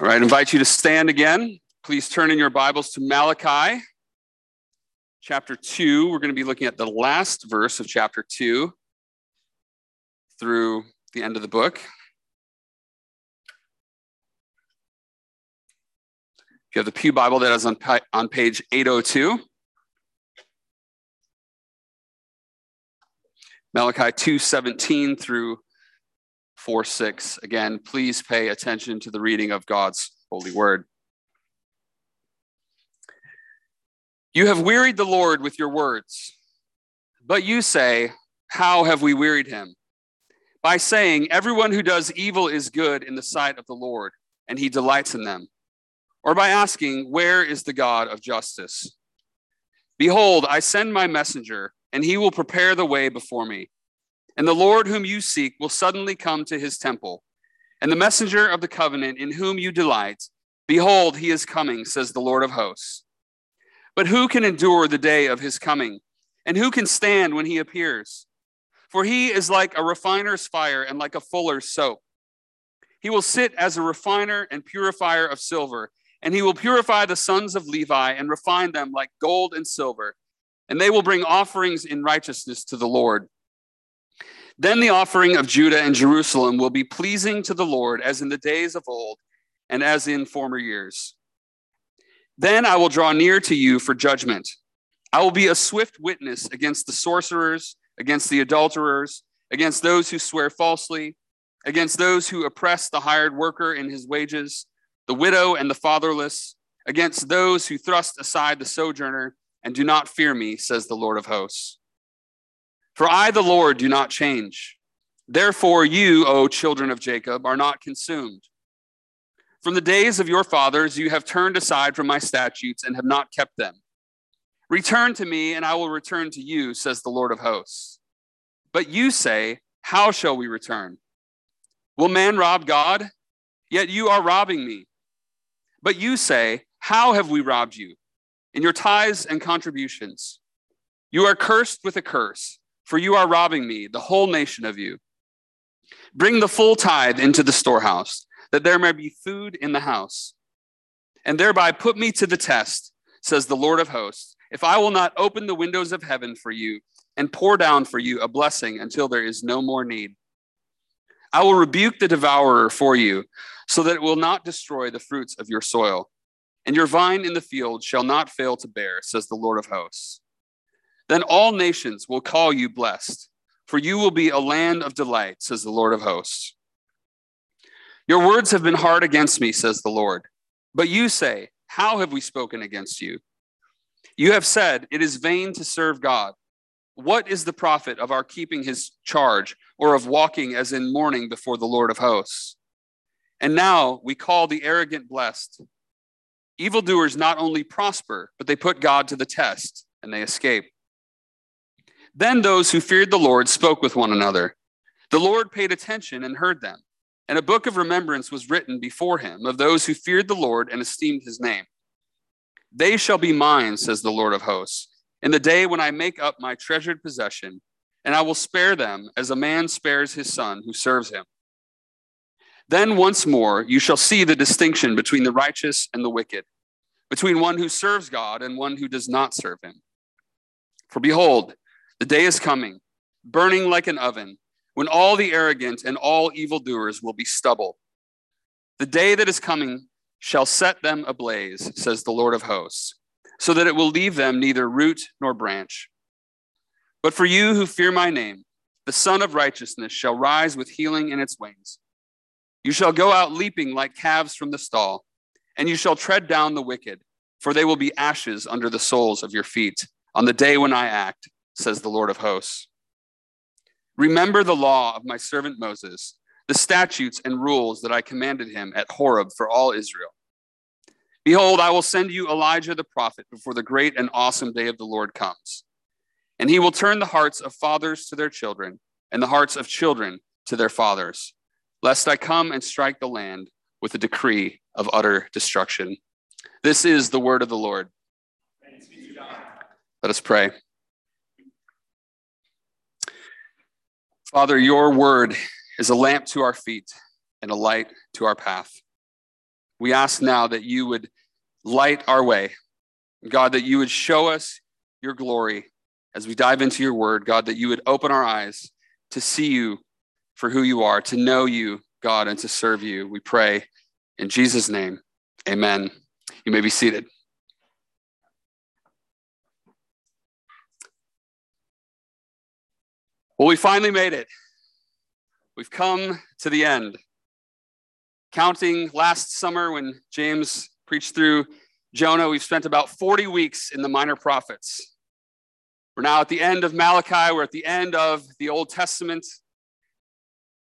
All right, I invite you to stand again. Please turn in your Bibles to Malachi chapter 2. We're going to be looking at the last verse of chapter 2 through the end of the book. If you have the Pew Bible, that is on, on page 802. Malachi 2:17 through 4 6. Again, please pay attention to the reading of God's holy word. You have wearied the Lord with your words, but you say, How have we wearied him? By saying, Everyone who does evil is good in the sight of the Lord, and he delights in them. Or by asking, Where is the God of justice? Behold, I send my messenger, and he will prepare the way before me. And the Lord whom you seek will suddenly come to his temple. And the messenger of the covenant in whom you delight, behold, he is coming, says the Lord of hosts. But who can endure the day of his coming? And who can stand when he appears? For he is like a refiner's fire and like a fuller's soap. He will sit as a refiner and purifier of silver, and he will purify the sons of Levi and refine them like gold and silver. And they will bring offerings in righteousness to the Lord. Then the offering of Judah and Jerusalem will be pleasing to the Lord as in the days of old and as in former years. Then I will draw near to you for judgment. I will be a swift witness against the sorcerers, against the adulterers, against those who swear falsely, against those who oppress the hired worker in his wages, the widow and the fatherless, against those who thrust aside the sojourner and do not fear me, says the Lord of hosts. For I, the Lord, do not change. Therefore, you, O children of Jacob, are not consumed. From the days of your fathers, you have turned aside from my statutes and have not kept them. Return to me, and I will return to you, says the Lord of hosts. But you say, How shall we return? Will man rob God? Yet you are robbing me. But you say, How have we robbed you? In your tithes and contributions. You are cursed with a curse for you are robbing me, the whole nation of you. Bring the full tithe into the storehouse, that there may be food in the house. And thereby put me to the test, says the Lord of hosts, if I will not open the windows of heaven for you and pour down for you a blessing until there is no more need. I will rebuke the devourer for you, so that it will not destroy the fruits of your soil, and your vine in the field shall not fail to bear, says the Lord of hosts. Then all nations will call you blessed, for you will be a land of delight, says the Lord of hosts. Your words have been hard against me, says the Lord. But you say, How have we spoken against you? You have said, It is vain to serve God. What is the profit of our keeping his charge or of walking as in mourning before the Lord of hosts? And now we call the arrogant blessed. Evildoers not only prosper, but they put God to the test and they escape. Then those who feared the Lord spoke with one another. The Lord paid attention and heard them, and a book of remembrance was written before him of those who feared the Lord and esteemed his name. They shall be mine, says the Lord of hosts, in the day when I make up my treasured possession, and I will spare them as a man spares his son who serves him. Then once more you shall see the distinction between the righteous and the wicked, between one who serves God and one who does not serve him. For behold, the day is coming, burning like an oven, when all the arrogant and all evildoers will be stubble. The day that is coming shall set them ablaze, says the Lord of hosts, so that it will leave them neither root nor branch. But for you who fear my name, the Sun of Righteousness shall rise with healing in its wings. You shall go out leaping like calves from the stall, and you shall tread down the wicked, for they will be ashes under the soles of your feet on the day when I act says the Lord of hosts. Remember the law of my servant Moses, the statutes and rules that I commanded him at Horeb for all Israel. Behold, I will send you Elijah the prophet before the great and awesome day of the Lord comes. And he will turn the hearts of fathers to their children, and the hearts of children to their fathers, lest I come and strike the land with a decree of utter destruction. This is the word of the Lord. Let us pray. Father, your word is a lamp to our feet and a light to our path. we ask now that you would light our way. God, that you would show us your glory as we dive into your word. God, that you would open our eyes to see you for who you are, to know you, God, and to serve you. We pray in Jesus' name. Amen. You may be seated. Well, we finally made it. We've come to the end. Counting last summer when James preached through Jonah, we've spent about 40 weeks in the minor prophets. We're now at the end of Malachi, we're at the end of the Old Testament.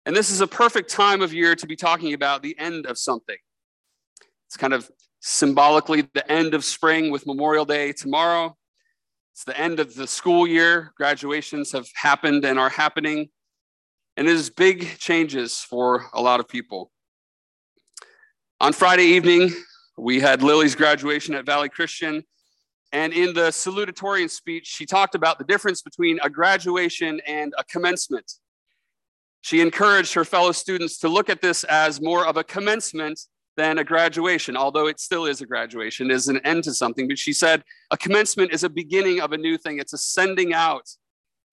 And this is a perfect time of year to be talking about the end of something. It's kind of symbolically the end of spring with Memorial Day tomorrow. It's the end of the school year. Graduations have happened and are happening. And it is big changes for a lot of people. On Friday evening, we had Lily's graduation at Valley Christian. And in the salutatorian speech, she talked about the difference between a graduation and a commencement. She encouraged her fellow students to look at this as more of a commencement than a graduation, although it still is a graduation, is an end to something. But she said a commencement is a beginning of a new thing, it's a sending out.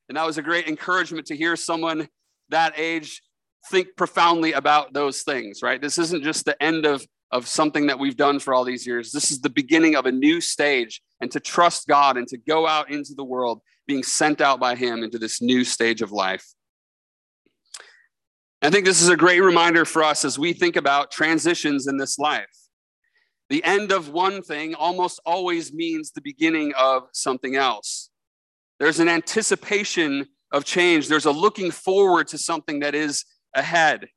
And that was a great encouragement to hear someone that age think profoundly about those things, right? This isn't just the end of, of something that we've done for all these years. This is the beginning of a new stage and to trust God and to go out into the world being sent out by Him into this new stage of life. I think this is a great reminder for us as we think about transitions in this life. The end of one thing almost always means the beginning of something else. There's an anticipation of change. There's a looking forward to something that is ahead,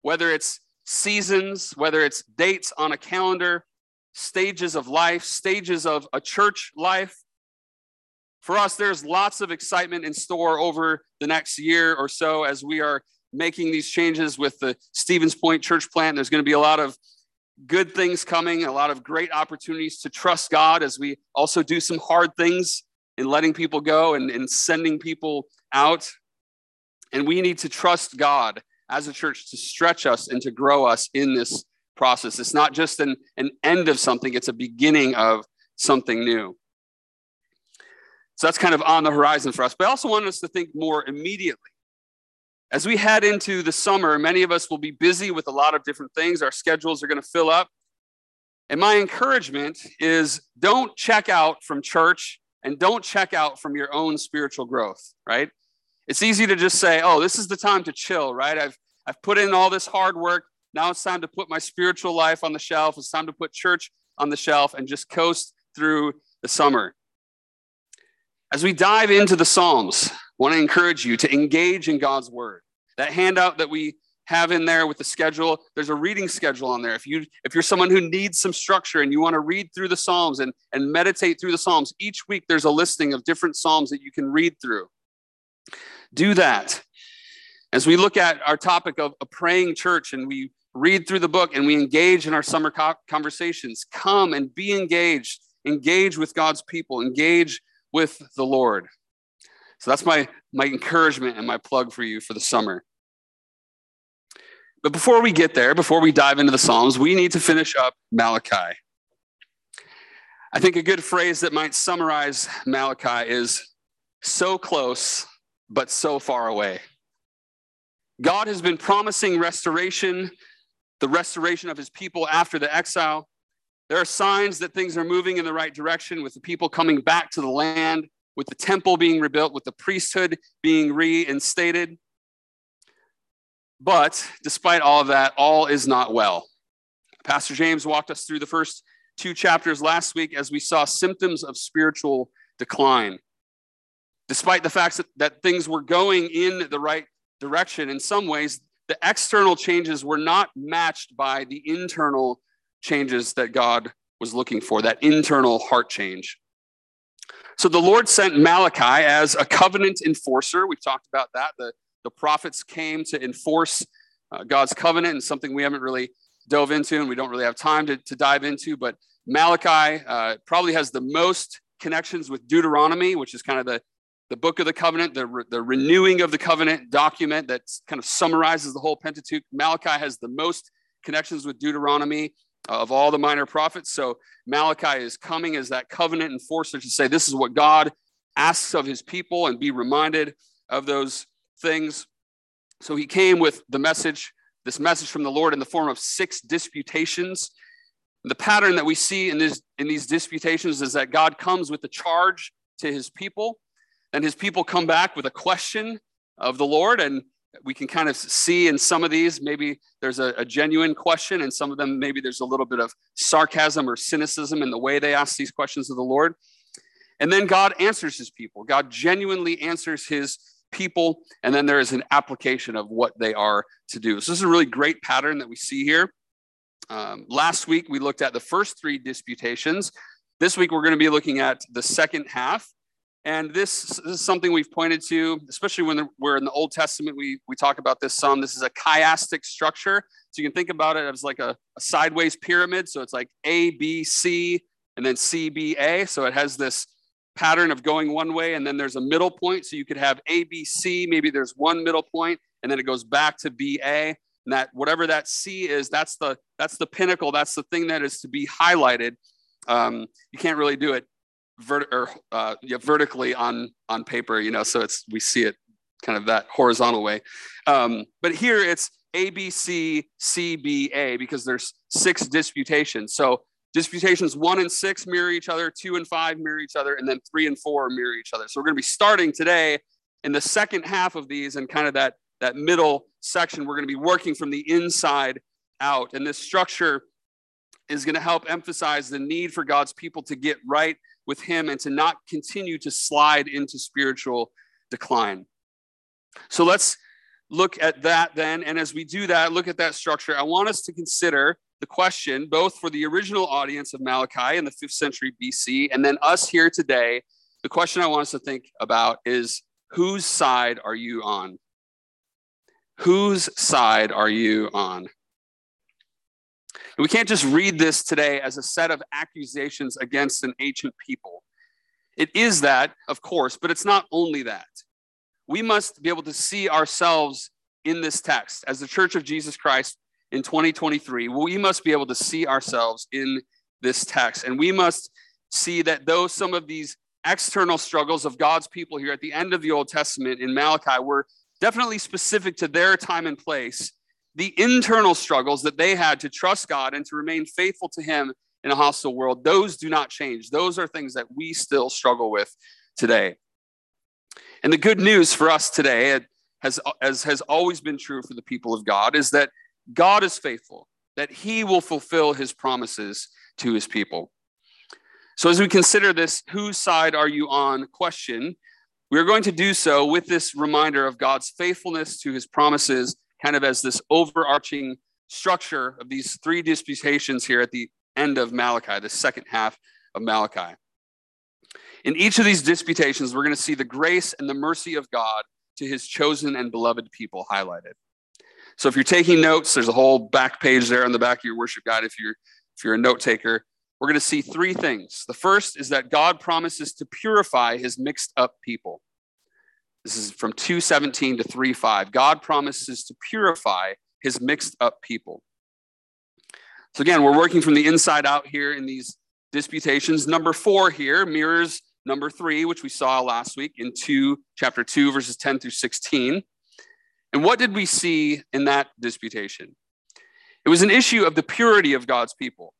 whether it's seasons, whether it's dates on a calendar, stages of life, stages of a church life. For us, there's lots of excitement in store over the next year or so as we are making these changes with the Stevens Point church plant. There's going to be a lot of good things coming, a lot of great opportunities to trust God as we also do some hard things in letting people go and, and sending people out. And we need to trust God as a church to stretch us and to grow us in this process. It's not just an, an end of something, it's a beginning of something new. So that's kind of on the horizon for us. But I also want us to think more immediately. As we head into the summer, many of us will be busy with a lot of different things. Our schedules are going to fill up. And my encouragement is don't check out from church and don't check out from your own spiritual growth, right? It's easy to just say, oh, this is the time to chill, right? I've, I've put in all this hard work. Now it's time to put my spiritual life on the shelf. It's time to put church on the shelf and just coast through the summer. As we dive into the Psalms, want to encourage you to engage in God's word. That handout that we have in there with the schedule there's a reading schedule on there. If you if you're someone who needs some structure and you want to read through the psalms and and meditate through the psalms each week there's a listing of different psalms that you can read through. Do that. As we look at our topic of a praying church and we read through the book and we engage in our summer co- conversations come and be engaged. Engage with god's people. Engage with the lord so that's my my encouragement and my plug for you for the summer but before we get there, before we dive into the Psalms, we need to finish up Malachi. I think a good phrase that might summarize Malachi is so close, but so far away. God has been promising restoration, the restoration of his people after the exile. There are signs that things are moving in the right direction with the people coming back to the land, with the temple being rebuilt, with the priesthood being reinstated. But despite all of that, all is not well. Pastor James walked us through the first two chapters last week as we saw symptoms of spiritual decline. Despite the fact that, that things were going in the right direction, in some ways, the external changes were not matched by the internal changes that God was looking for, that internal heart change. So the Lord sent Malachi as a covenant enforcer. We've talked about that, the, the prophets came to enforce uh, God's covenant, and something we haven't really dove into and we don't really have time to, to dive into. But Malachi uh, probably has the most connections with Deuteronomy, which is kind of the, the book of the covenant, the, re- the renewing of the covenant document that kind of summarizes the whole Pentateuch. Malachi has the most connections with Deuteronomy. Of all the minor prophets. So Malachi is coming as that covenant enforcer to say, This is what God asks of his people and be reminded of those things. So he came with the message, this message from the Lord in the form of six disputations. The pattern that we see in, this, in these disputations is that God comes with a charge to his people, and his people come back with a question of the Lord. And we can kind of see in some of these, maybe there's a, a, genuine question, and some of them, maybe there's a little bit of sarcasm or cynicism in the way they ask these questions of the Lord. And then God answers his people. God genuinely answers his people, and then there is an application of what they are to do. So, this is a really great pattern that we see here. Um, last week, we looked at the first three disputations. This week, we're going to be looking at the second half. And this, this, is something we've pointed to, especially when we're in the Old Testament. We, we talk about this some. This is a chiastic structure. So you can think about it as like a, a sideways pyramid. So it's like A, B, C, and then C, B, A. So it has this pattern of going one way, and then there's a middle point. So you could have A, B, C. Maybe there's one middle point, and then it goes back to B, A. And that whatever that C is, that's the that's the pinnacle. That's the thing that is to be highlighted. Um, you can't really do it vert- or, uh, yeah, vertically on on paper, you know. So it's we see it kind of that horizontal way. Um, but here it's A B C C B A because there's six disputations. So disputations one and six mirror each other, two and five mirror each other, and then three and four mirror each other. So we're going to be starting today in the second half of these and kind of that that middle section. We're going to be working from the inside out, and this structure is going to help emphasize the need for God's people to get right with Him and to not continue to slide into spiritual decline. So let's look at that then. And as we do that, look at that structure, I want us to consider the question, both for the original audience of Malachi in the fifth century BC, and then us here today. The question I want us to think about is whose side are you on? Whose side are you on? We can't just read this today as a set of accusations against an ancient people. It is that, of course, but it's not only that. We must be able to see ourselves in this text as the Church of Jesus Christ in 2023. We must be able to see ourselves in this text. And we must see that though some of these external struggles of God's people here at the end of the Old Testament in Malachi were definitely specific to their time and place, the internal struggles that they had to trust God and to remain faithful to Him in a hostile world, those do not change. Those are things that we still struggle with today. And the good news for us today, has, as has always been true for the people of God, is that God is faithful, that He will fulfill His promises to His people. So, as we consider this, whose side are you on question, we're going to do so with this reminder of God's faithfulness to His promises kind of as this overarching structure of these three disputations here at the end of Malachi, the second half of Malachi. In each of these disputations, we're going to see the grace and the mercy of God to his chosen and beloved people highlighted. So if you're taking notes, there's a whole back page there on the back of your worship guide if you're if you're a note taker. We're going to see three things. The first is that God promises to purify his mixed up people. This is from 217 to 35. God promises to purify his mixed up people. So again, we're working from the inside out here in these disputations. Number four here mirrors number three, which we saw last week in two, chapter two, verses 10 through 16. And what did we see in that disputation? It was an issue of the purity of God's people.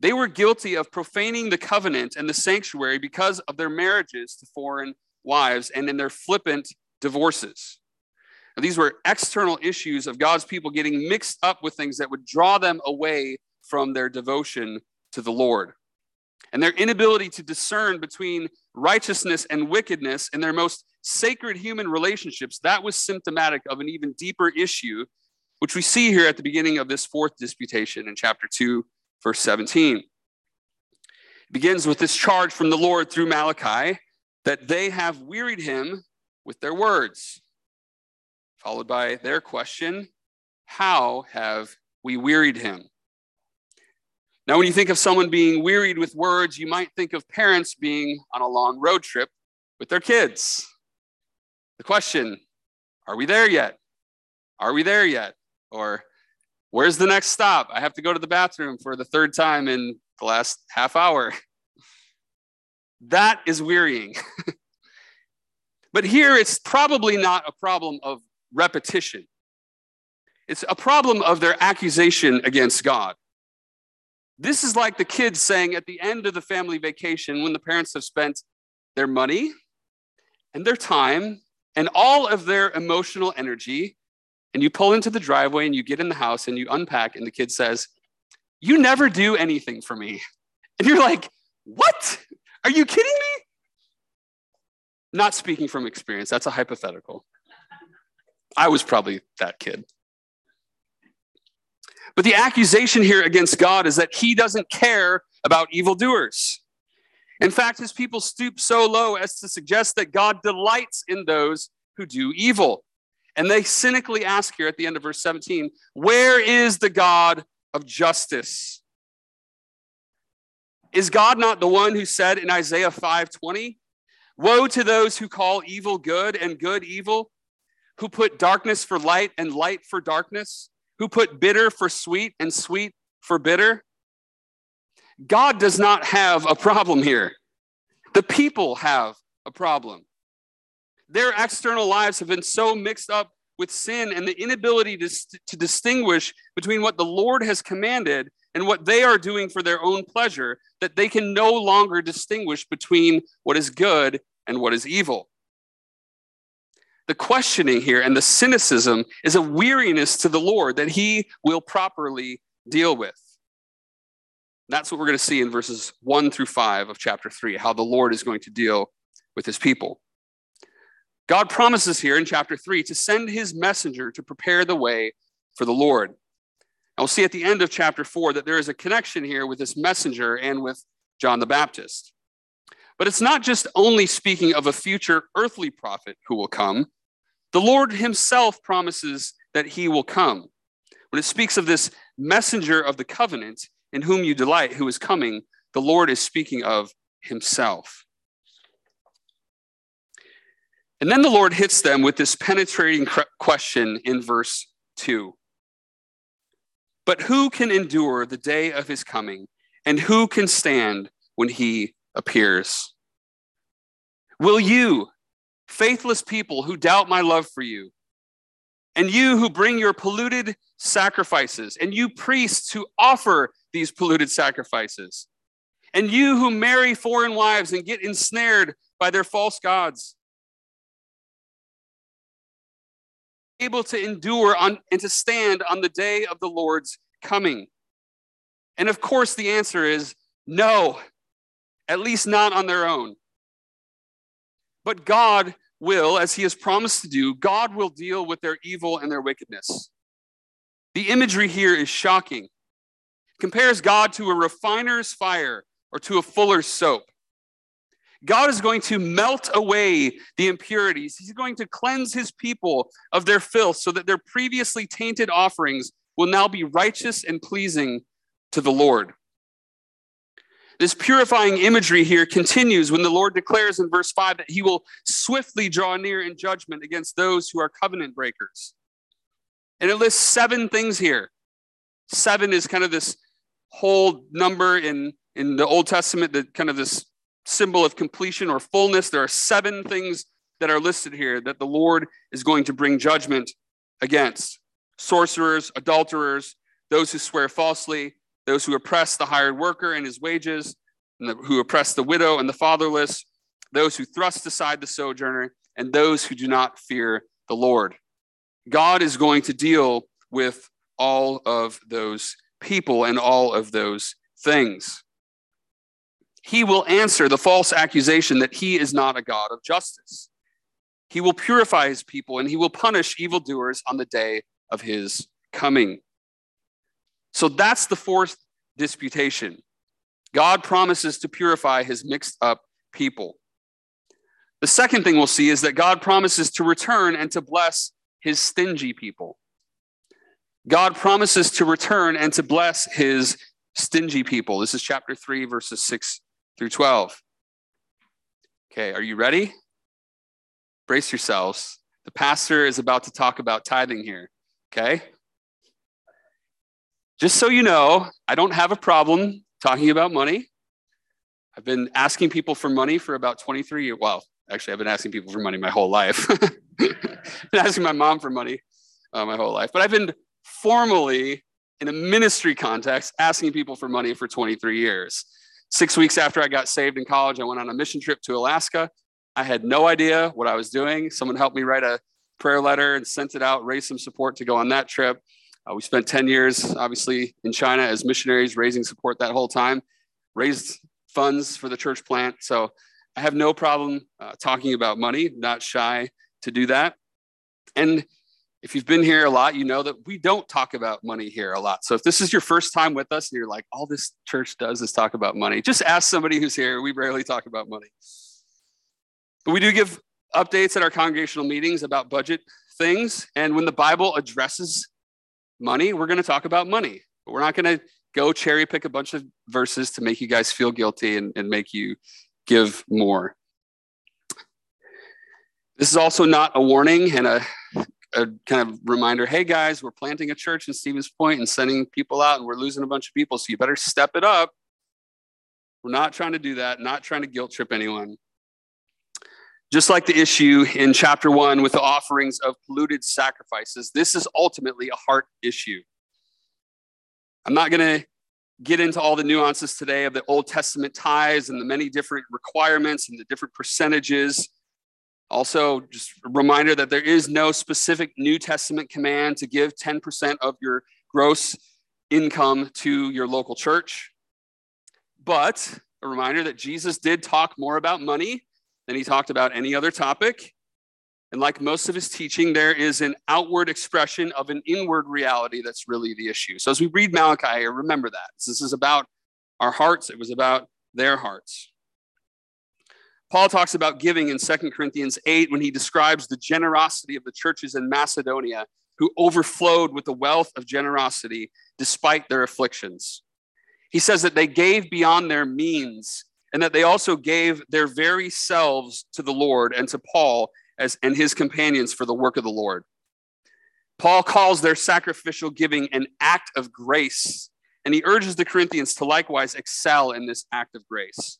They were guilty of profaning the covenant and the sanctuary because of their marriages to foreign wives and in their flippant divorces. Now, these were external issues of God's people getting mixed up with things that would draw them away from their devotion to the Lord. And their inability to discern between righteousness and wickedness in their most sacred human relationships, that was symptomatic of an even deeper issue, which we see here at the beginning of this fourth disputation in chapter 2, verse 17. It begins with this charge from the Lord through Malachi that they have wearied him with their words. Followed by their question, How have we wearied him? Now, when you think of someone being wearied with words, you might think of parents being on a long road trip with their kids. The question, Are we there yet? Are we there yet? Or Where's the next stop? I have to go to the bathroom for the third time in the last half hour. That is wearying. but here it's probably not a problem of repetition, it's a problem of their accusation against God. This is like the kids saying at the end of the family vacation when the parents have spent their money and their time and all of their emotional energy. And you pull into the driveway and you get in the house and you unpack, and the kid says, You never do anything for me. And you're like, What? Are you kidding me? Not speaking from experience, that's a hypothetical. I was probably that kid. But the accusation here against God is that he doesn't care about evildoers. In fact, his people stoop so low as to suggest that God delights in those who do evil. And they cynically ask here at the end of verse 17, Where is the God of justice? Is God not the one who said in Isaiah 5:20, Woe to those who call evil good and good evil, who put darkness for light and light for darkness, who put bitter for sweet and sweet for bitter? God does not have a problem here. The people have a problem. Their external lives have been so mixed up with sin and the inability to, to distinguish between what the Lord has commanded and what they are doing for their own pleasure that they can no longer distinguish between what is good and what is evil. The questioning here and the cynicism is a weariness to the Lord that he will properly deal with. That's what we're going to see in verses 1 through 5 of chapter 3, how the Lord is going to deal with his people. God promises here in chapter 3 to send his messenger to prepare the way for the Lord. And we'll see at the end of chapter 4 that there is a connection here with this messenger and with John the Baptist. But it's not just only speaking of a future earthly prophet who will come. The Lord himself promises that he will come. When it speaks of this messenger of the covenant in whom you delight, who is coming, the Lord is speaking of himself. And then the Lord hits them with this penetrating question in verse 2. But who can endure the day of his coming, and who can stand when he appears? Will you, faithless people who doubt my love for you, and you who bring your polluted sacrifices, and you priests who offer these polluted sacrifices, and you who marry foreign wives and get ensnared by their false gods, able to endure on, and to stand on the day of the Lord's coming? And of course, the answer is no, at least not on their own. But God will, as He has promised to do, God will deal with their evil and their wickedness. The imagery here is shocking. It compares God to a refiner's fire or to a fuller's soap. God is going to melt away the impurities. He's going to cleanse his people of their filth so that their previously tainted offerings will now be righteous and pleasing to the Lord. This purifying imagery here continues when the Lord declares in verse 5 that he will swiftly draw near in judgment against those who are covenant breakers. And it lists seven things here. Seven is kind of this whole number in, in the Old Testament, that kind of this symbol of completion or fullness. There are seven things that are listed here that the Lord is going to bring judgment against sorcerers, adulterers, those who swear falsely, those who oppress the hired worker and his wages, and the, who oppress the widow and the fatherless, those who thrust aside the sojourner, and those who do not fear the Lord. God is going to deal with all of those people and all of those things he will answer the false accusation that he is not a God of justice. He will purify his people and he will punish evildoers on the day of his coming. So that's the fourth disputation. God promises to purify his mixed up people. The second thing we'll see is that God promises to return and to bless his stingy people. God promises to return and to bless his stingy people. This is chapter 3, verses 6 through 12. Okay, are you ready? Brace yourselves. The pastor is about to talk about tithing here. Okay? just so you know, I don't have a problem talking about money. I've been asking people for money for about 23 years. Well, actually, I've been asking people for money my whole life. been asking my mom for money uh, my whole life. But I've been formally, in a ministry context, asking people for money for 23 years. Six weeks after I got saved in college, I went on a mission trip to Alaska. I had no idea what I was doing. Someone helped me write a prayer letter and sent it out, raised some support to go on that trip. Uh, we spent 10 years, obviously, in China as missionaries, raising support that whole time, raised funds for the church plant. So I have no problem uh, talking about money, not shy to do that. And if you've been here a lot, you know that we don't talk about money here a lot. So if this is your first time with us and you're like, all this church does is talk about money, just ask somebody who's here. We rarely talk about money. But we do give updates at our congregational meetings about budget things. And when the Bible addresses money, we're going to talk about money. But we're not going to go cherry pick a bunch of verses to make you guys feel guilty and, and make you give more. This is also not a warning and a, a kind of reminder hey, guys, we're planting a church in Stevens Point and sending people out, and we're losing a bunch of people. So you better step it up. We're not trying to do that, not trying to guilt trip anyone. Just like the issue in chapter one with the offerings of polluted sacrifices, this is ultimately a heart issue. I'm not going to get into all the nuances today of the Old Testament tithes and the many different requirements and the different percentages. Also, just a reminder that there is no specific New Testament command to give 10% of your gross income to your local church. But a reminder that Jesus did talk more about money than he talked about any other topic. And like most of his teaching, there is an outward expression of an inward reality that's really the issue. So as we read Malachi, remember that. This is about our hearts, it was about their hearts. Paul talks about giving in 2 Corinthians 8 when he describes the generosity of the churches in Macedonia who overflowed with the wealth of generosity despite their afflictions. He says that they gave beyond their means and that they also gave their very selves to the Lord and to Paul as, and his companions for the work of the Lord. Paul calls their sacrificial giving an act of grace, and he urges the Corinthians to likewise excel in this act of grace.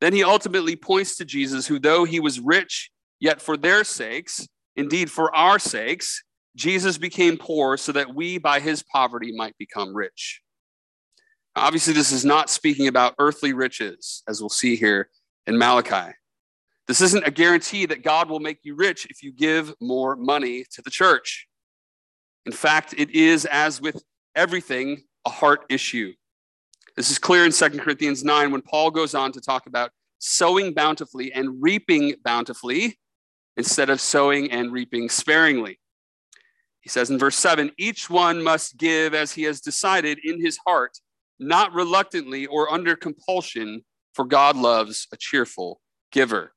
Then he ultimately points to Jesus, who, though he was rich, yet for their sakes, indeed for our sakes, Jesus became poor so that we by his poverty might become rich. Obviously, this is not speaking about earthly riches, as we'll see here in Malachi. This isn't a guarantee that God will make you rich if you give more money to the church. In fact, it is, as with everything, a heart issue. This is clear in 2 Corinthians 9 when Paul goes on to talk about sowing bountifully and reaping bountifully instead of sowing and reaping sparingly. He says in verse 7 each one must give as he has decided in his heart not reluctantly or under compulsion, for God loves a cheerful giver.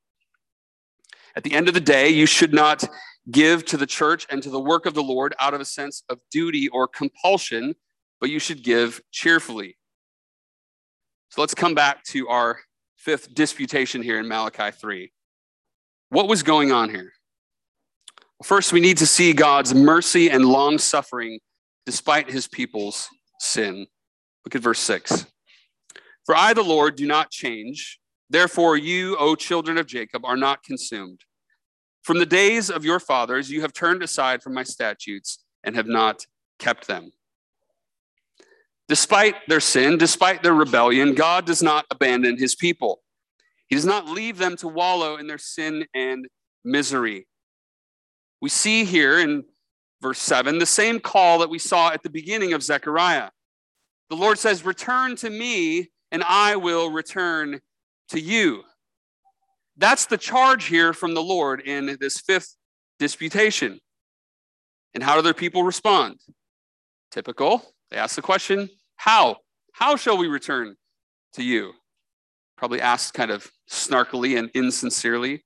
At the end of the day, you should not give to the church and to the work of the Lord out of a sense of duty or compulsion, but you should give cheerfully. So let's come back to our fifth disputation here in Malachi 3. What was going on here? First, we need to see God's mercy and long suffering despite his people's sin. Look at verse 6. For I, the Lord, do not change. Therefore, you, O children of Jacob, are not consumed. From the days of your fathers, you have turned aside from my statutes and have not kept them. Despite their sin, despite their rebellion, God does not abandon his people. He does not leave them to wallow in their sin and misery. We see here in verse 7 the same call that we saw at the beginning of Zechariah. The Lord says, Return to me, and I will return to you. That's the charge here from the Lord in this fifth disputation. And how do their people respond? Typical. They ask the question, How? How shall we return to you? Probably asked kind of snarkily and insincerely.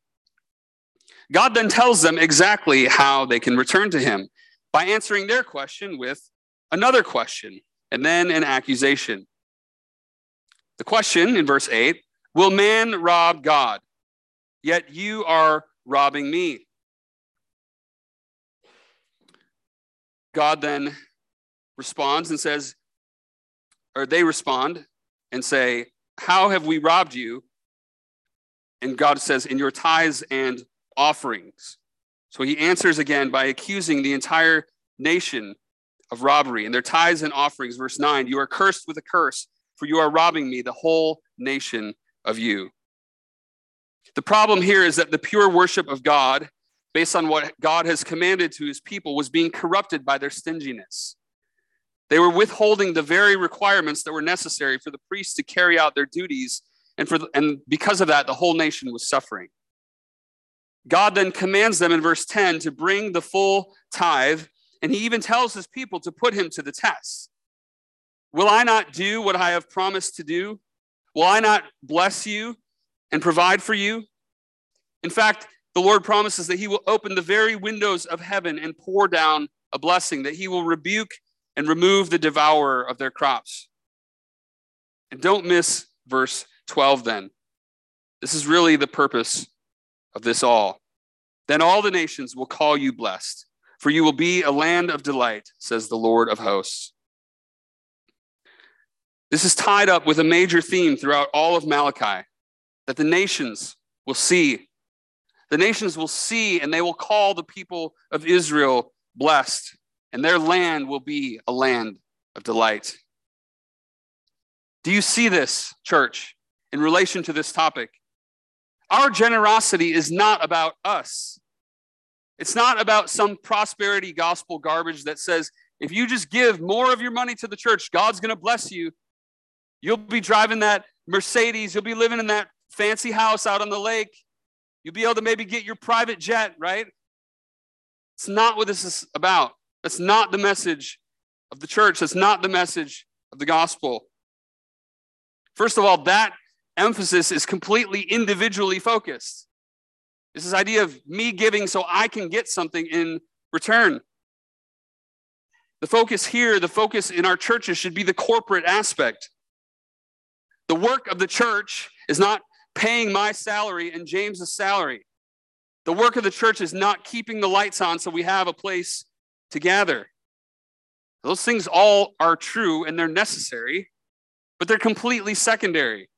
God then tells them exactly how they can return to him by answering their question with another question and then an accusation. The question in verse 8 Will man rob God? Yet you are robbing me. God then responds and says, or they respond and say, How have we robbed you? And God says, In your tithes and offerings. So he answers again by accusing the entire nation of robbery and their tithes and offerings. Verse 9 You are cursed with a curse, for you are robbing me, the whole nation of you. The problem here is that the pure worship of God, based on what God has commanded to his people, was being corrupted by their stinginess. They were withholding the very requirements that were necessary for the priests to carry out their duties, and, for the, and because of that, the whole nation was suffering. God then commands them in verse 10 to bring the full tithe, and he even tells his people to put him to the test. Will I not do what I have promised to do? Will I not bless you and provide for you? In fact, the Lord promises that he will open the very windows of heaven and pour down a blessing, that he will rebuke and remove the devourer of their crops. And don't miss verse 12 then. This is really the purpose of this all. Then all the nations will call you blessed, for you will be a land of delight, says the Lord of hosts. This is tied up with a major theme throughout all of Malachi that the nations will see. The nations will see and they will call the people of Israel blessed, and their land will be a land of delight. Do you see this, church, in relation to this topic? Our generosity is not about us. It's not about some prosperity gospel garbage that says if you just give more of your money to the church, God's going to bless you. You'll be driving that Mercedes, you'll be living in that fancy house out on the lake. You'll be able to maybe get your private jet, right? It's not what this is about. That's not the message of the church. That's not the message of the gospel. First of all, that emphasis is completely individually focused. It's this idea of me giving so I can get something in return. The focus here, the focus in our churches should be the corporate aspect. The work of the church is not paying my salary and James's salary. The work of the church is not keeping the lights on so we have a place to gather. Those things all are true and they're necessary, but they're completely secondary.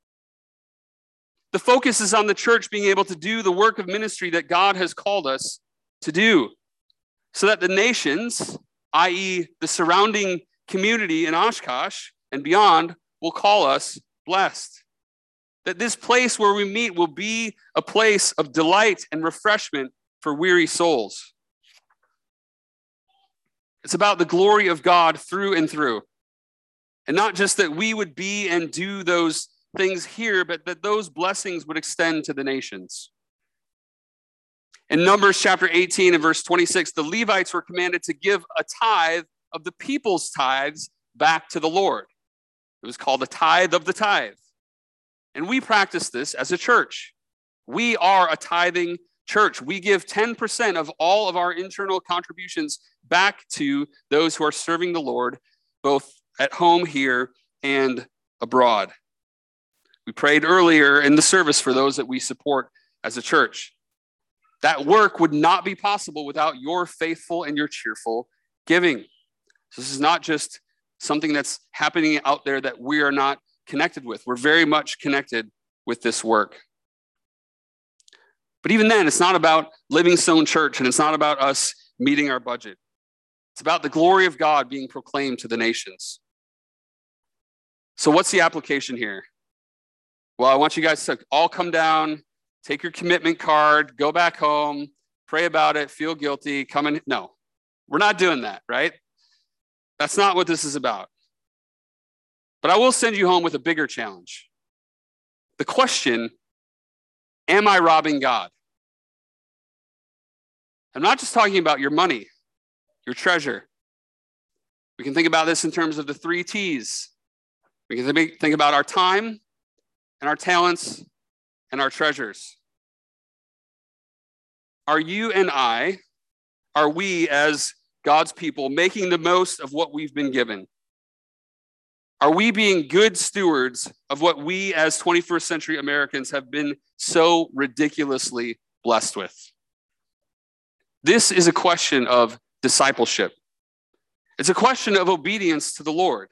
The focus is on the church being able to do the work of ministry that God has called us to do, so that the nations, i.e., the surrounding community in Oshkosh and beyond, will call us blessed. That this place where we meet will be a place of delight and refreshment for weary souls. It's about the glory of God through and through. And not just that we would be and do those things here, but that those blessings would extend to the nations. In Numbers chapter 18 and verse 26, the Levites were commanded to give a tithe of the people's tithes back to the Lord. It was called the tithe of the tithe. And we practice this as a church. We are a tithing church. We give 10% of all of our internal contributions back to those who are serving the Lord, both at home here and abroad. We prayed earlier in the service for those that we support as a church. That work would not be possible without your faithful and your cheerful giving. So this is not just something that's happening out there that we are not connected with. We're very much connected with this work. But even then, it's not about Livingstone Church and it's not about us meeting our budget. It's about the glory of God being proclaimed to the nations. So, what's the application here? Well, I want you guys to all come down, take your commitment card, go back home, pray about it, feel guilty, come in. No, we're not doing that, right? That's not what this is about. But I will send you home with a bigger challenge. The question Am I robbing God? I'm not just talking about your money, your treasure. We can think about this in terms of the three T's. We can think about our time, and our talents and our treasures. Are you and I, are we as God's people making the most of what we've been given? Are we being good stewards of what we as 21st century Americans have been so ridiculously blessed with? This is a question of discipleship. It's a question of obedience to the Lord.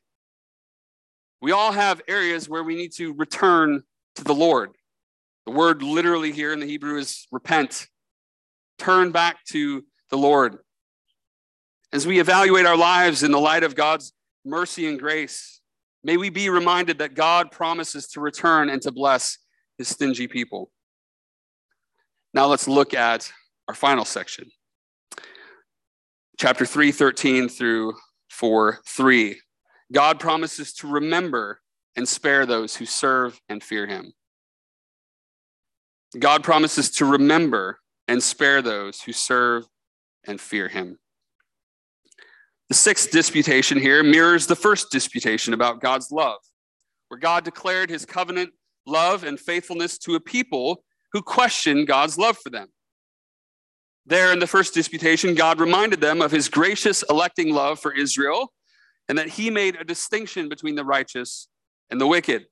We all have areas where we need to return to the Lord. The word literally here in the Hebrew is repent, turn back to the Lord. As we evaluate our lives in the light of God's mercy and grace, may we be reminded that God promises to return and to bless his stingy people. Now let's look at our final section. Chapter 3, 13 through 4, 3. God promises to remember and spare those who serve and fear him. God promises to remember and spare those who serve and fear him. The sixth disputation here mirrors the first disputation about God's love, where God declared his covenant love and faithfulness to a people who questioned God's love for them. There in the first disputation, God reminded them of his gracious electing love for Israel and that he made a distinction between the righteous and the wicked.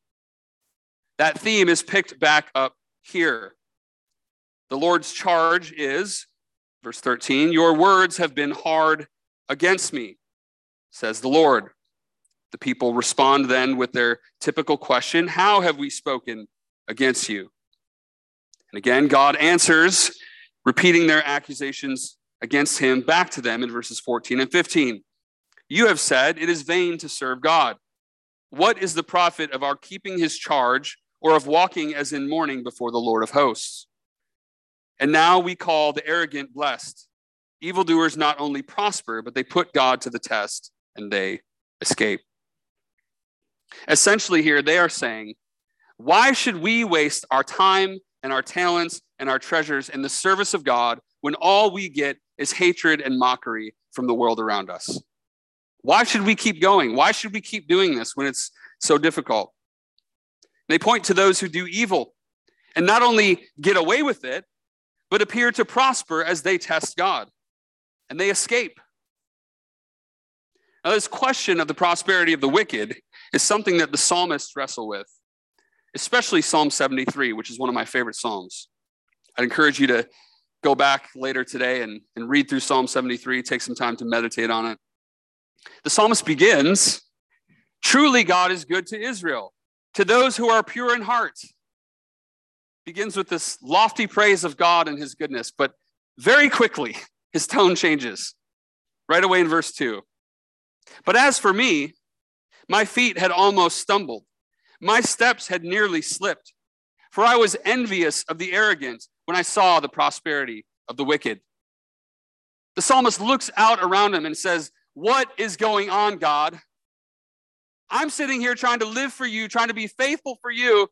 That theme is picked back up here. The Lord's charge is, verse 13, Your words have been hard against me, says the Lord. The people respond then with their typical question How have we spoken against you? And again, God answers, repeating their accusations against him back to them in verses 14 and 15. You have said, It is vain to serve God. What is the profit of our keeping his charge or of walking as in mourning before the Lord of hosts? And now we call the arrogant blessed. Evildoers not only prosper, but they put God to the test and they escape. Essentially, here they are saying, Why should we waste our time and our talents and our treasures in the service of God when all we get is hatred and mockery from the world around us? Why should we keep going? Why should we keep doing this when it's so difficult? They point to those who do evil and not only get away with it, but appear to prosper as they test God and they escape. Now, this question of the prosperity of the wicked is something that the psalmists wrestle with, especially Psalm 73, which is one of my favorite psalms. I'd encourage you to go back later today and, and read through Psalm 73, take some time to meditate on it. The psalmist begins Truly, God is good to Israel, to those who are pure in heart. Begins with this lofty praise of God and his goodness, but very quickly his tone changes right away in verse 2. But as for me, my feet had almost stumbled, my steps had nearly slipped, for I was envious of the arrogant when I saw the prosperity of the wicked. The psalmist looks out around him and says, what is going on, God? I'm sitting here trying to live for you, trying to be faithful for you,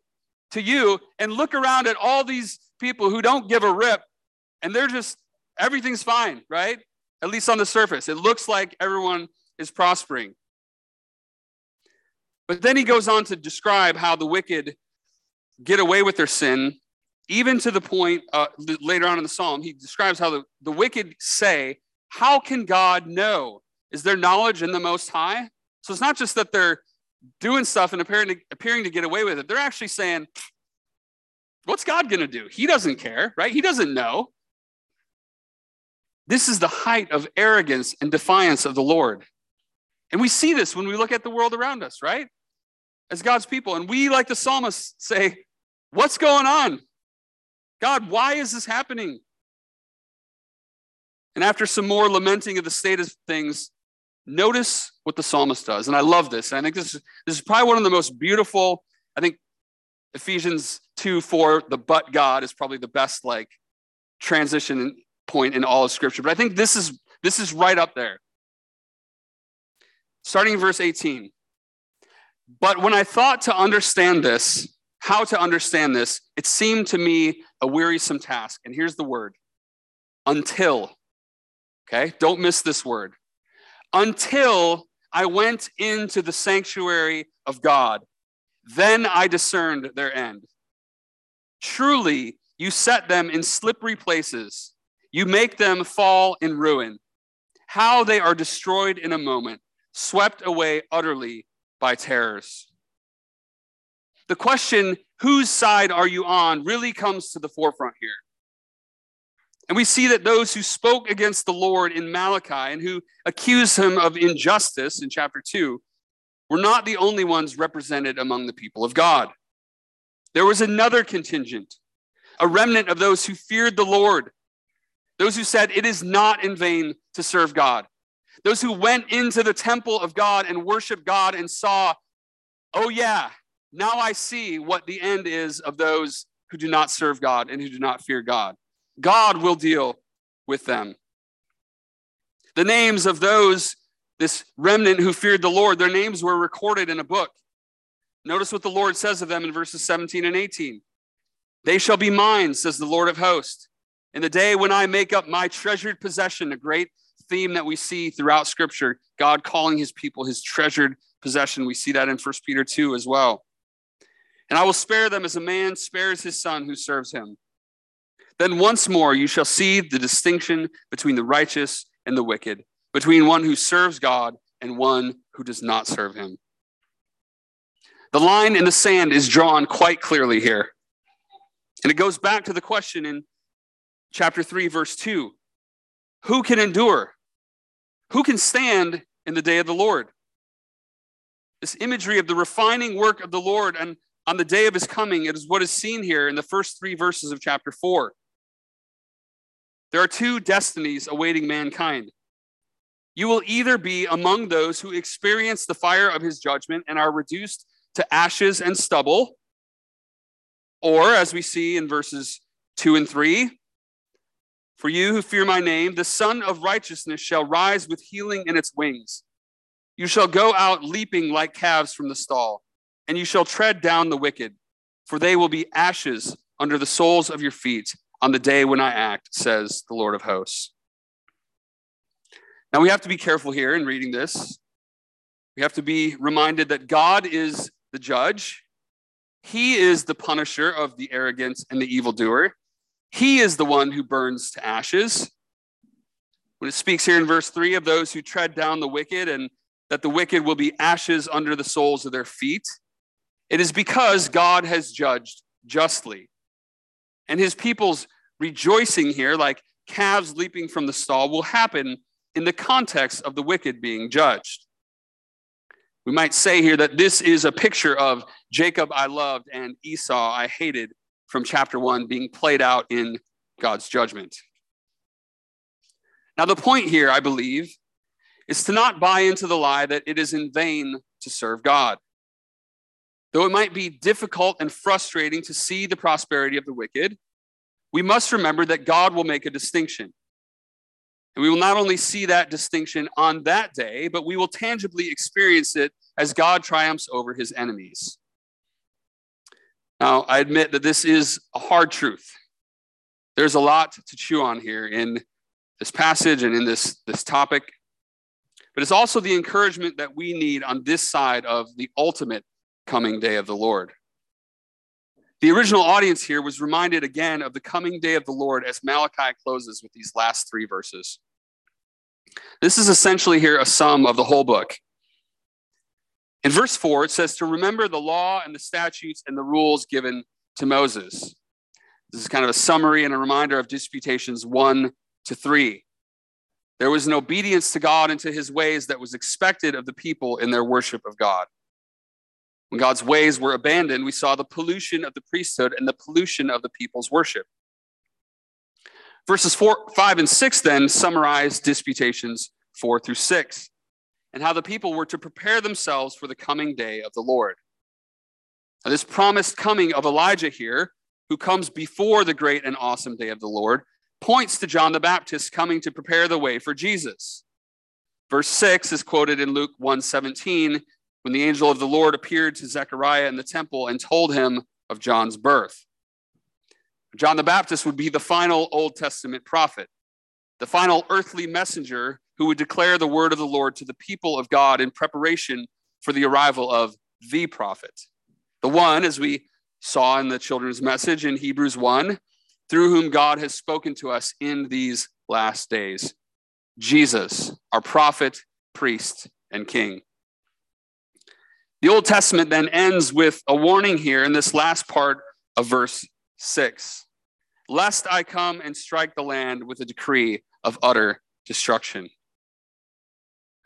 to you, and look around at all these people who don't give a rip, and they're just, everything's fine, right? At least on the surface. It looks like everyone is prospering. But then he goes on to describe how the wicked get away with their sin, even to the point uh, later on in the psalm, he describes how the, the wicked say, How can God know? is there knowledge in the Most High. So it's not just that they're doing stuff and appearing to, appearing to get away with it. They're actually saying, what's God going to do? He doesn't care, right? He doesn't know. This is the height of arrogance and defiance of the Lord. And we see this when we look at the world around us, right? As God's people. And we, like the psalmist, say, What's going on? God, why is this happening? And after some more lamenting of the state of things, Notice what the psalmist does. And I love this. And I think this is, this is probably one of the most beautiful. I think Ephesians 2 4, the but God is probably the best like transition point in all of scripture. But I think this is this is right up there. Starting in verse 18. But when I thought to understand this, how to understand this, it seemed to me a wearisome task. And here's the word until. Okay, don't miss this word until I went into the sanctuary of God. Then I discerned their end. Truly, you set them in slippery places. You make them fall in ruin. How they are destroyed in a moment, swept away utterly by terrors. The question, whose side are you on, really comes to the forefront here. And we see that those who spoke against the Lord in Malachi and who accused him of injustice in chapter 2 were not the only ones represented among the people of God. There was another contingent, a remnant of those who feared the Lord, those who said, It is not in vain to serve God, those who went into the temple of God and worshiped God and saw, Oh, yeah, now I see what the end is of those who do not serve God and who do not fear God. God will deal with them. The names of those, this remnant who feared the Lord, their names were recorded in a book. Notice what the Lord says of them in verses 17 and 18. They shall be mine, says the Lord of hosts. In the day when I make up my treasured possession, a great theme that we see throughout Scripture, God calling his people his treasured possession. We see that in 1 Peter 2 as well. And I will spare them as a man spares his son who serves him. Then once more you shall see the distinction between the righteous and the wicked, between one who serves God and one who does not serve him. The line in the sand is drawn quite clearly here. And it goes back to the question in chapter 3, verse 2 Who can endure? Who can stand in the day of the Lord? This imagery of the refining work of the Lord and on the day of his coming, it is what is seen here in the first three verses of chapter 4. There are two destinies awaiting mankind. You will either be among those who experience the fire of his judgment and are reduced to ashes and stubble, or as we see in verses 2 and 3, for you who fear my name, the Sun of Righteousness shall rise with healing in its wings. You shall go out leaping like calves from the stall, and you shall tread down the wicked, for they will be ashes under the soles of your feet on the day when I act, says the Lord of hosts. Now we have to be careful here in reading this. We have to be reminded that God is the judge, He is the punisher of the arrogant and the evildoer. He is the one who burns to ashes. When it speaks here in verse 3 of those who tread down the wicked and that the wicked will be ashes under the soles of their feet, it is because God has judged justly. And his people's rejoicing here, like calves leaping from the stall, will happen in the context of the wicked being judged. We might say here that this is a picture of Jacob I loved and Esau I hated from chapter one being played out in God's judgment. Now, the point here, I believe, is to not buy into the lie that it is in vain to serve God. Though it might be difficult and frustrating to see the prosperity of the wicked, we must remember that God will make a distinction. And we will not only see that distinction on that day, but we will tangibly experience it as God triumphs over his enemies. Now, I admit that this is a hard truth. There's a lot to chew on here in this passage and in this, this topic. But it's also the encouragement that we need on this side of the ultimate coming day of the Lord. The original audience here was reminded again of the coming day of the Lord as Malachi closes with these last three verses. This is essentially here a sum of the whole book. In verse 4, it says to remember the law and the statutes and the rules given to Moses. This is kind of a summary and a reminder of disputations 1 to 3. There was an obedience to God and to his ways that was expected of the people in their worship of God. When God's ways were abandoned, we saw the pollution of the priesthood and the pollution of the people's worship. Verses four, 5 and 6 then summarize disputations 4 through 6 and how the people were to prepare themselves for the coming day of the Lord. Now, this promised coming of Elijah here, who comes before the great and awesome day of the Lord, points to John the Baptist coming to prepare the way for Jesus. Verse 6 is quoted in Luke 1:17 when the angel of the Lord appeared to Zechariah in the temple and told him of John's birth. John the Baptist would be the final Old Testament prophet, the final earthly messenger who would declare the word of the Lord to the people of God in preparation for the arrival of the prophet. The one, as we saw in the children's message in Hebrews 1, through whom God has spoken to us in these last days Jesus, our prophet, priest, and king. The Old Testament then ends with a warning here in this last part of verse 6. lest I come and strike the land with a decree of utter destruction.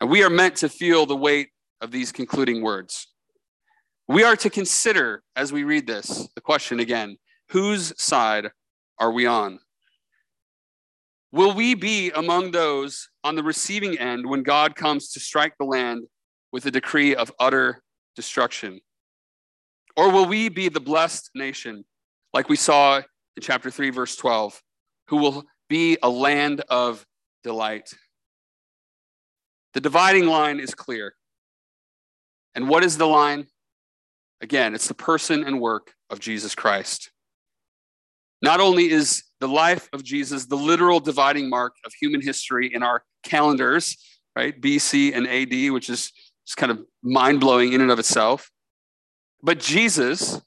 And we are meant to feel the weight of these concluding words. We are to consider, as we read this, the question again whose side are we on? Will we be among those on the receiving end when God comes to strike the land with a decree of utter destruction? Or will we be the blessed nation, like we saw in chapter 3, verse 12, who will be a land of delight? The dividing line is clear. And what is the line? Again, it's the person and work of Jesus Christ. Not only is the life of Jesus the literal dividing mark of human history in our calendars, right? BC and AD, which is just kind of mind blowing in and of itself. But Jesus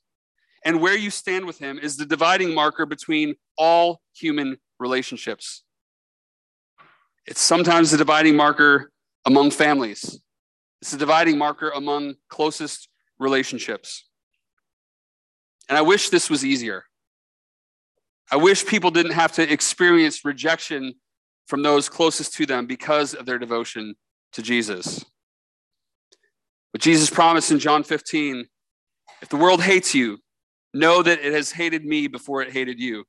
and where you stand with him is the dividing marker between all human relationships. It's sometimes the dividing marker among families, it's a dividing marker among closest relationships. And I wish this was easier. I wish people didn't have to experience rejection from those closest to them because of their devotion to Jesus. But Jesus promised in John 15 if the world hates you, know that it has hated me before it hated you.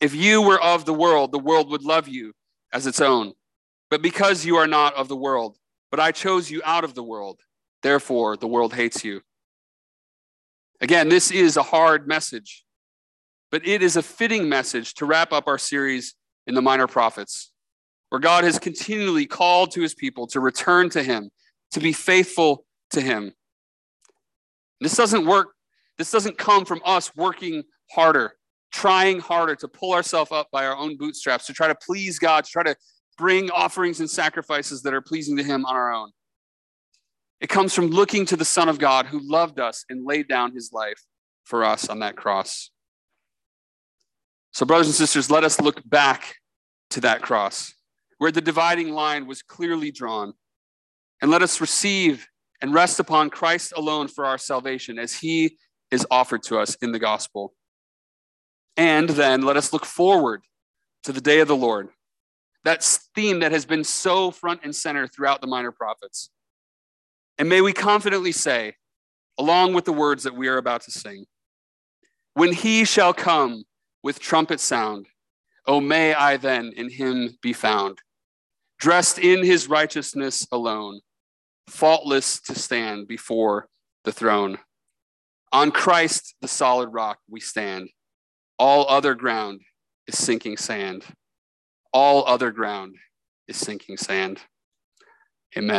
If you were of the world, the world would love you as its own. But because you are not of the world, but I chose you out of the world, therefore the world hates you. Again, this is a hard message, but it is a fitting message to wrap up our series in the Minor Prophets, where God has continually called to his people to return to him, to be faithful to him. This doesn't work, this doesn't come from us working harder, trying harder to pull ourselves up by our own bootstraps, to try to please God, to try to bring offerings and sacrifices that are pleasing to Him on our own. It comes from looking to the Son of God who loved us and laid down His life for us on that cross. So, brothers and sisters, let us look back to that cross where the dividing line was clearly drawn. And let us receive and rest upon Christ alone for our salvation as he is offered to us in the gospel. And then let us look forward to the day of the Lord that theme that has been so front and center throughout the minor prophets. And may we confidently say, along with the words that we are about to sing, when he shall come with trumpet sound, oh, may I then in him be found, dressed in his righteousness alone, faultless to stand before the throne. On Christ, the solid rock, we stand. All other ground is sinking sand. All other ground is sinking sand. Amen.